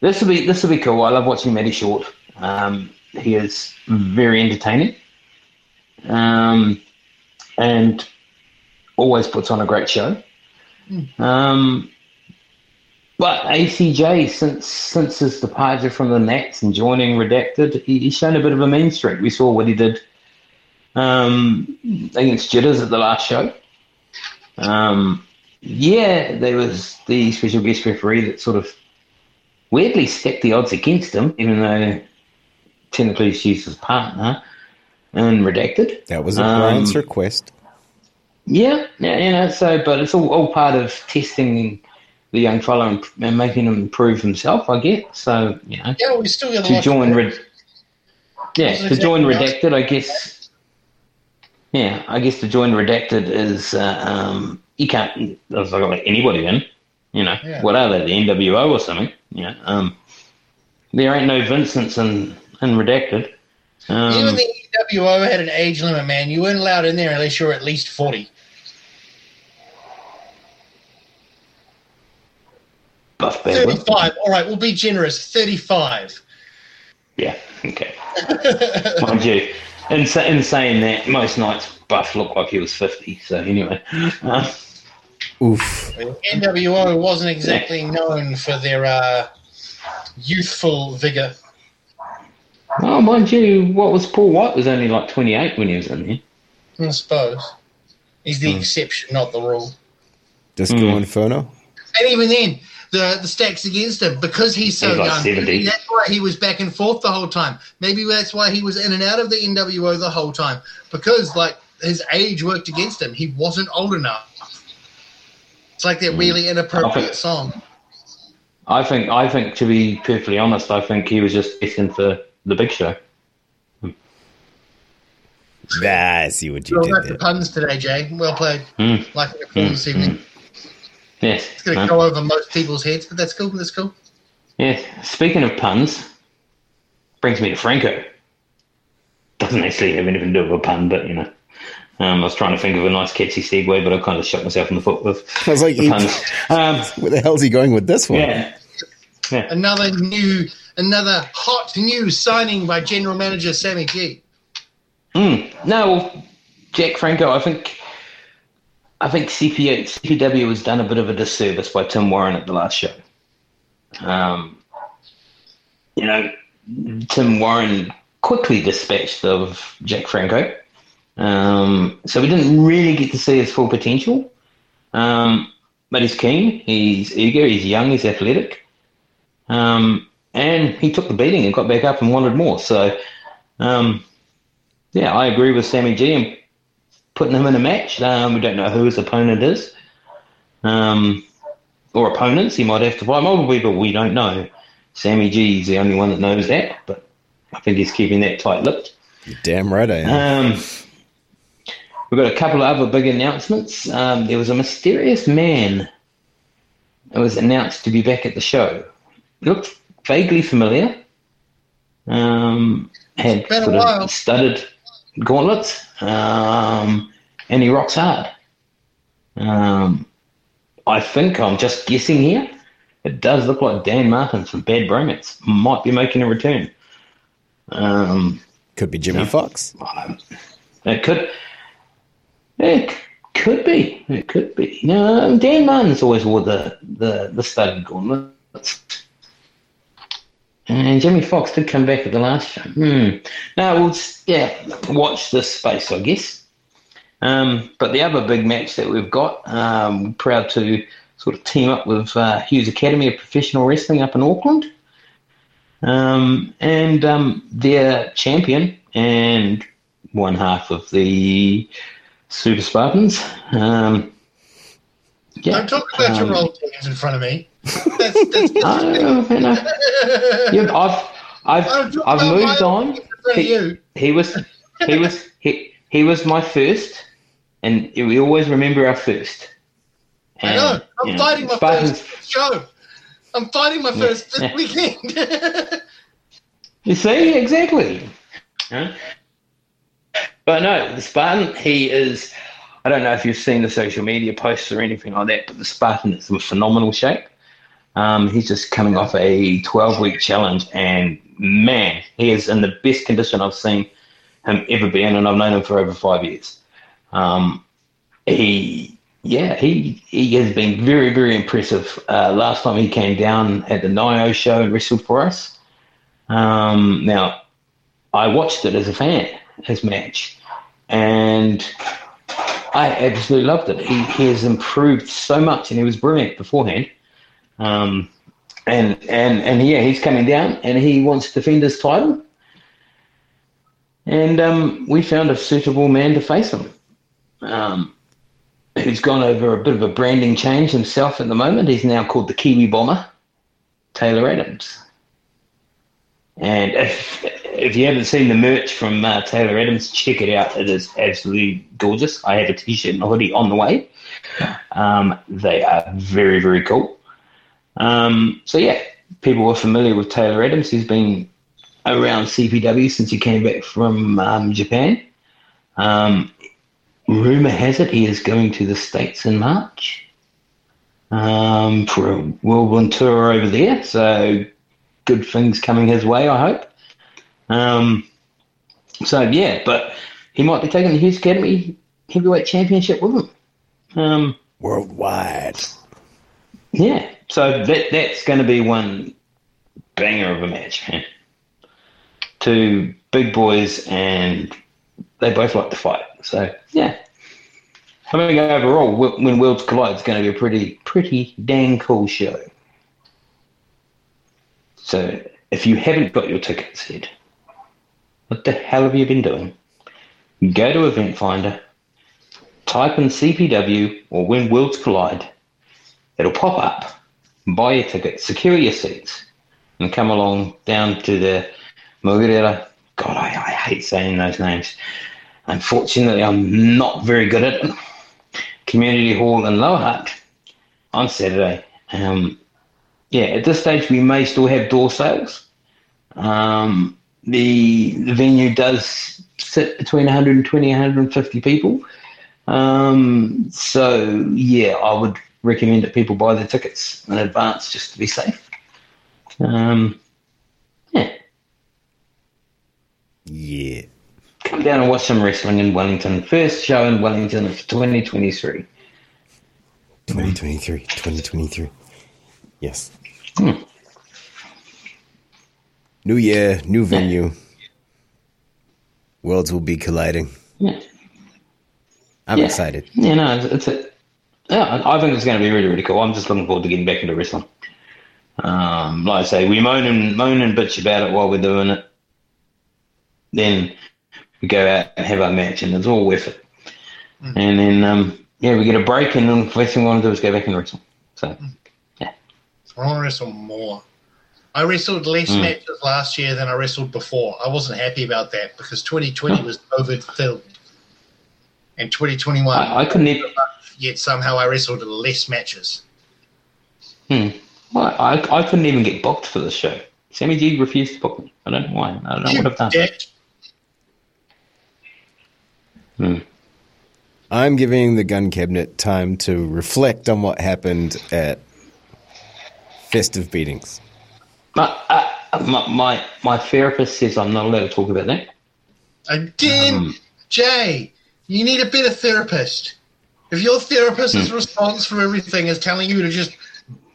this will be this will be cool. I love watching Matty Short. Um, he is very entertaining. Um, and always puts on a great show. Um, but ACJ, since since his departure from the Nats and joining Redacted, he, he's shown a bit of a mean streak. We saw what he did um, against Jitters at the last show. Um, yeah, there was the special guest referee that sort of weirdly stacked the odds against him, even though technically she's his partner and Redacted. That was a Um, request. Yeah, yeah, you know. So, but it's all, all part of testing the young fellow and, and making him improve himself. I get. So, you know, Yeah, we still got to join to Red, yeah, to join Redacted, I guess. Yeah, I guess to join Redacted is uh, um, you can't. It's like anybody in. You know, Yeah. what are they? The NWO or something? Yeah. Um, there ain't no Vincents in in Redacted. Um, Even the NWO had an age limit, man. You weren't allowed in there unless you were at least 40. Buff. 35. All right, we'll be generous. 35. Yeah. Okay. Mind you, in, in saying that, most nights Buff looked like he was 50. So, anyway. Uh, Oof. NWO wasn't exactly known for their uh, youthful vigor. Oh, mind you, what was Paul White was only like 28 when he was in there. I suppose. He's the Hmm. exception, not the rule. Disco Mm. Inferno. And even then, the the stacks against him because he's so He's like young. 70. That's why he was back and forth the whole time. Maybe that's why he was in and out of the NWO the whole time because like his age worked against him. He wasn't old enough. It's like that really inappropriate Okay. song. I think, I think, to be perfectly honest, I think he was just destined for the big show. Ah, I see what you Well, did that's the puns today, Jay. Well played. Mm. Like the before this evening. Yes. It's going to go over most people's heads, but that's cool. That's cool. Yes. Speaking of puns, brings me to Franco. Doesn't actually have anything to do with a pun, but you know. Um, I was trying to think of a nice catchy segue, but I kind of shot myself in the foot with I was like, the puns. Um, where the hell's he going with this one? yeah. Another new, another hot new signing by General Manager Sammy G. Mm. No, Jack Franco, I think I think CPA, CPW has done a bit of a disservice by Tim Warren at the last show. Um, you know, Tim Warren quickly dispatched of Jack Franco. Um, so we didn't really get to see his full potential. Um, but he's keen, he's eager, he's young, he's athletic. Um, and he took the beating and got back up and wanted more. So, um, yeah, I agree with Sammy G and putting him in a match. Um, we don't know who his opponent is, um, or opponents. He might have to fight multiple people. But we don't know. Sammy G is the only one that knows that, but I think he's keeping that tight-lipped. You're damn right I am. Um, we've got a couple of other big announcements. Um, there was a mysterious man that was announced to be back at the show. Looked vaguely familiar. Um, had sort of studded gauntlets, um, and he rocks hard. Um, I think I'm just guessing here. It does look like Dan Martin from Bad Bromance might be making a return. Um, Could be Jimmy yeah. Fox. um, It could. It could be. It could be. No, Dan Martin's always wore the the the studded gauntlets. And Jimmy Fox did come back at the last show. Hmm. No, we'll yeah watch this space, I guess. Um, but the other big match that we've got, um, proud to sort of team up with uh, Hughes Academy of Professional Wrestling up in Auckland. Um, and um, their champion and one half of the Super Spartans. Um, yeah, Don't talk about your um, roll in front of me. That's, that's, I don't know, you know. Yeah, I've I've I've moved on. in front of you. He was he was he he was my first, and we always remember our first. I know. I'm you know, fighting my Spartans- first show. I'm fighting my first yeah. weekend. You see, exactly. Huh? But no, the Spartan, he is. I don't know if you've seen the social media posts or anything like that, but the Spartan is in phenomenal shape. Um, he's just coming off a 12 week challenge, and man, he is in the best condition I've seen him ever be in, and I've known him for over five years. Um, he, yeah, he he has been very, very impressive. Uh, last time he came down at the Nio show and wrestled for us. Um, now, I watched it as a fan, his match, and I absolutely loved it. He, he has improved so much, and he was brilliant beforehand. Um, and and and yeah, he's coming down, and he wants to defend his title. And um, we found a suitable man to face him. Um, who's gone over a bit of a branding change himself at the moment. He's now called the Kiwi Bomber, Taylor Adams. And if if you haven't seen the merch from uh, Taylor Adams, check it out. It is absolutely gorgeous. I have a t-shirt and a hoodie on the way. Um, they are very very cool. Um, so yeah, people are familiar with Taylor Adams. He's been around CPW since he came back from um, Japan. Um, rumor has it he is going to the States in March um, for a whirlwind tour over there. So good things coming his way, I hope. Um, so yeah, but he might be taking the Hughes Academy Heavyweight Championship with him. Um, Worldwide. yeah, so that that's going to be one banger of a match, man. two big boys, and they both like to fight. So yeah, I think overall, when worlds collide, it's going to be a pretty pretty dang cool show. So if you haven't got your tickets yet, what the hell have you been doing? Go to Event Finder, type in CPW or When Worlds Collide. It'll pop up. Buy your ticket, secure your seats, and come along down to the Moera. God, I, I hate saying those names. Unfortunately, I'm not very good at it. Community Hall in Lower Hutt on Saturday. Um, yeah, at this stage, we may still have door sales. Um, the, the venue does sit between 120 and 150 people. Um, so, yeah, I would recommend that people buy their tickets in advance just to be safe. Um, yeah. Yeah. Come down and watch some wrestling in Wellington. First show in Wellington of 2023. 2023. 2023. Yes. Hmm. New year, new venue. Worlds will be colliding. Yeah. I'm Yeah. excited. Yeah, no, it's, it's a, yeah, I think it's going to be really, really cool. I'm just looking forward to getting back into wrestling. Um, like I say, we moan and moan and bitch about it while we're doing it. Then we go out and have our match, and it's all worth it. And then, um, yeah, we get a break, and then the first thing we want to do is go back and wrestle. So, yeah. I want to wrestle more. I wrestled less Mm. matches last year than I wrestled before. I wasn't happy about that because 2020 was COVID filled. And 2021, I, I couldn't even. yet somehow I wrestled less matches. Hmm. Well, I, I couldn't even get booked for the show. Sammy G refused to book me. I don't know why. I don't know You what I've done. dick. Hmm. I'm giving the gun cabinet time to reflect on what happened at festive beatings. My, uh, my, my, my therapist says I'm not allowed to talk about that. Again, Um, Jay, you need a better therapist. If your therapist's Hmm. response for everything is telling you to just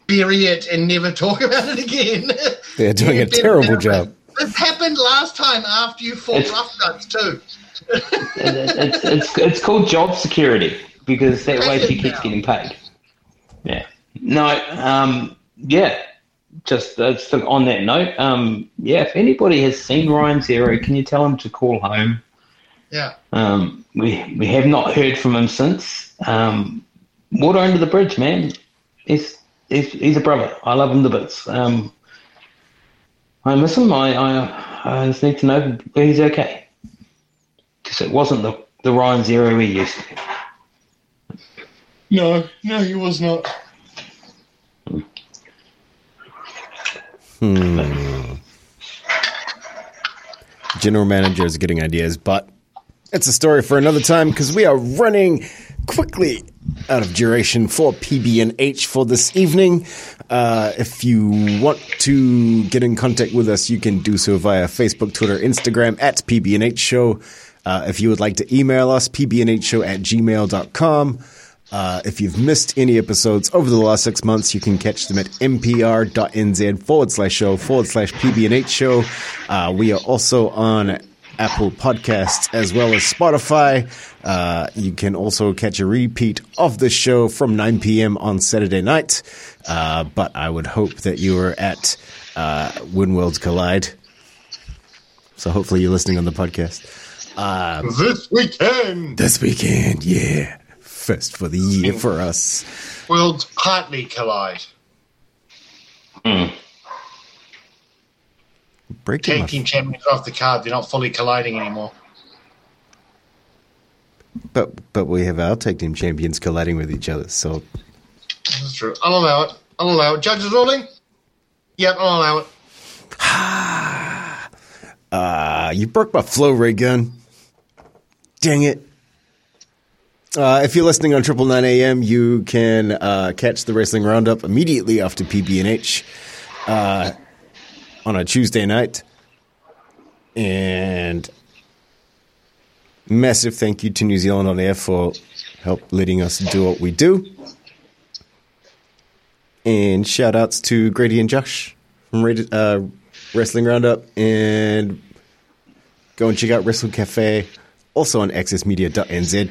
bury it and never talk about it again, They're doing a terrible therapist. job. This happened last time after you fought It's- Rough Nuts too. It- it's, it's, it's called job security because that way she keeps getting paid. Yeah. No, um, yeah. Just uh, on that note, um, yeah, if anybody has seen Ryan Zero, can you tell him to call home? Yeah. Um, we we have not heard from him since. Um, water under the bridge, man. He's, he's he's a brother. I love him to bits. Um, I miss him. I, I I just need to know he's okay. Because it wasn't the the Ryan Zero we used to. No, no, he was not. Hmm. General manager is getting ideas, but it's a story for another time because we are running quickly out of duration for PB&H for this evening. Uh, if you want to get in contact with us, you can do so via Facebook, Twitter, Instagram at PB&H Show. Uh, if you would like to email us, pbnhshow at gmail.com. Uh, if you've missed any episodes over the last six months, you can catch them at mpr.nz forward slash show forward slash pbnh show. Uh, we are also on Apple Podcasts as well as Spotify. Uh, you can also catch a repeat of the show from 9 p.m. on Saturday night. Uh, but I would hope that you are at uh, When Worlds Collide. So hopefully you're listening on the podcast. This weekend, This weekend, yeah. First for the year for us. worlds partly collide. Break Tag them champions off the card. They're not fully colliding anymore. But but we have our tag team champions colliding with each other. So That's true. I'll allow it. I'll allow it. Judges ruling? Yep, I'll allow it. uh, you broke my flow Ray Gunn. Dang it. Uh, if you're listening on Triple Nine AM, you can uh, catch the Wrestling Roundup immediately after PB&H uh, on a Tuesday night. And massive thank you to New Zealand on Air for help letting us do what we do. And shout outs to Grady and Josh from uh, Wrestling Roundup and Go and check out Wrestle Cafe, also on accessmedia.nz.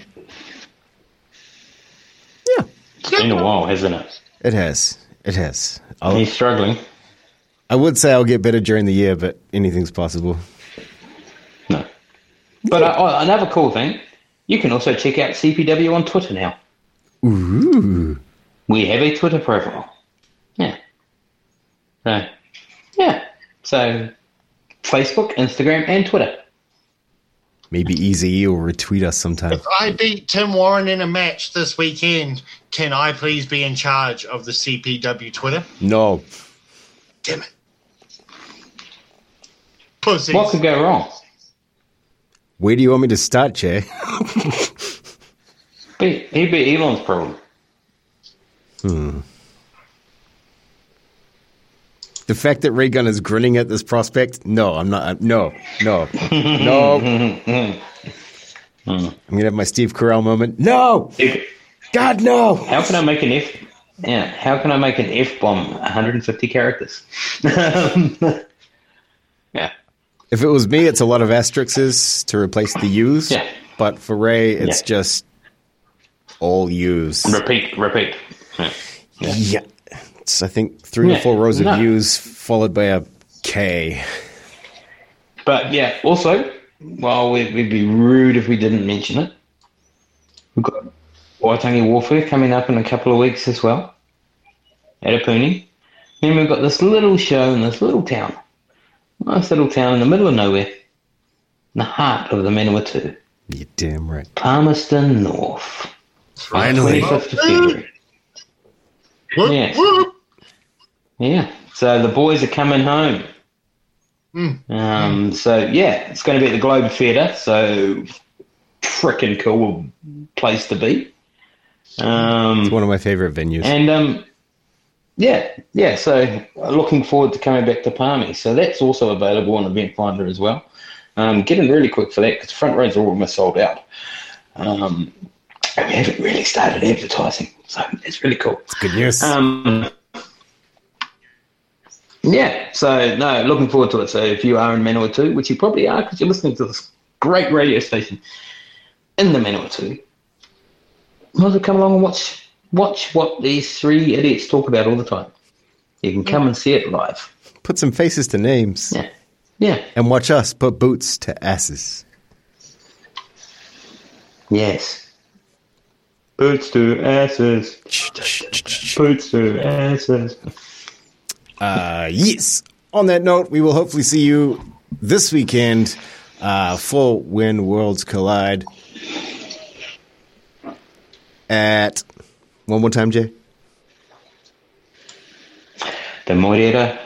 Yeah, It's been a while, hasn't it? it has. It has. I'll, He's struggling. I would say I'll get better during the year, but anything's possible. No. But uh, oh, another cool thing, you can also check out CPW on Twitter now. Ooh. We have a Twitter profile. Yeah. So, yeah. So, Facebook, Instagram, and Twitter. Maybe Easy will retweet us sometime. If I beat Tim Warren in a match this weekend, can I please be in charge of the CPW Twitter? No. Damn it. Pussies. What could go wrong? Where do you want me to start, Jay? He'd be Elon's problem. Hmm. The fact that Ray Gunn is grinning at this prospect? No, I'm not. I'm- No, no, no. I'm gonna have my Steve Carell moment. No, God, no. How can I make an F? Yeah, how can I make an F bomb 150 characters? yeah, If it was me, it's a lot of asterisks to replace the U's. Yeah. But for Ray, it's Yeah. just all U's. repeat, repeat. Yeah. Yeah. It's, I think, three or four rows of no. U's followed by a K. But yeah, also, well, we'd, we'd be rude if we didn't mention it. We've got Waitangi Warfare coming up in a couple of weeks as well at Apuni. Then we've got this little show in this little town. Nice little town in the middle of nowhere, in the heart of the Manawatu, You're damn right. Palmerston North. Finally. 25th of February. Yes. Whoop. Yeah. So the boys are coming home. Mm. Um, so yeah, it's going to be at the Globe Theatre. So freaking cool place to be. Um, One of my favorite venues. and um, yeah, yeah. So looking forward to coming back to Palmy. So that's also available on Event Finder as well. Um, get in really quick for that because front rows are almost sold out. Um, and we haven't really started advertising, so it's really cool. Good news. Um, yeah, so no, looking forward to it. So if you are in Manawatu, which you probably are because you're listening to this great radio station in the Manawatu, might as well come along and watch watch what these three idiots talk about all the time. You can come and see it live. Put some faces to names. Yeah, yeah, And watch us put boots to asses. yes. Boots to asses. Boots to asses. Uh, yes. On that note, we will hopefully see you this weekend uh, for When Worlds Collide at one more time, Jay. The Moera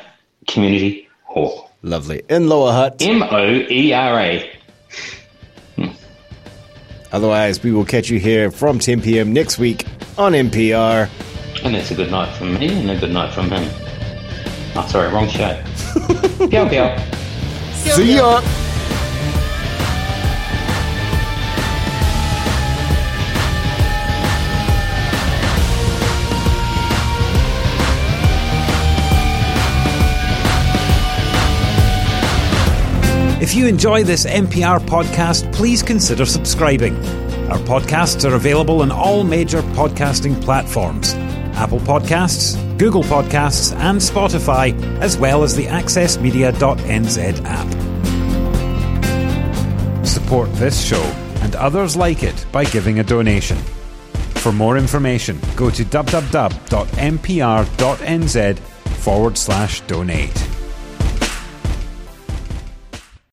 Community Hall. Lovely in Lower Hutt. M O E R A. Otherwise, we will catch you here from 10 p.m. next week on MPR. And it's a good night from me and a good night from him. Oh, sorry, wrong show. Pew, pew. See ya. If you enjoy this MPR podcast, please consider subscribing. Our podcasts are available on all major podcasting platforms Apple Podcasts, Google Podcasts, and Spotify, as well as the AccessMedia.nz app. Support this show and others like it by giving a donation. For more information, go to www.mpr.nz forward slash donate.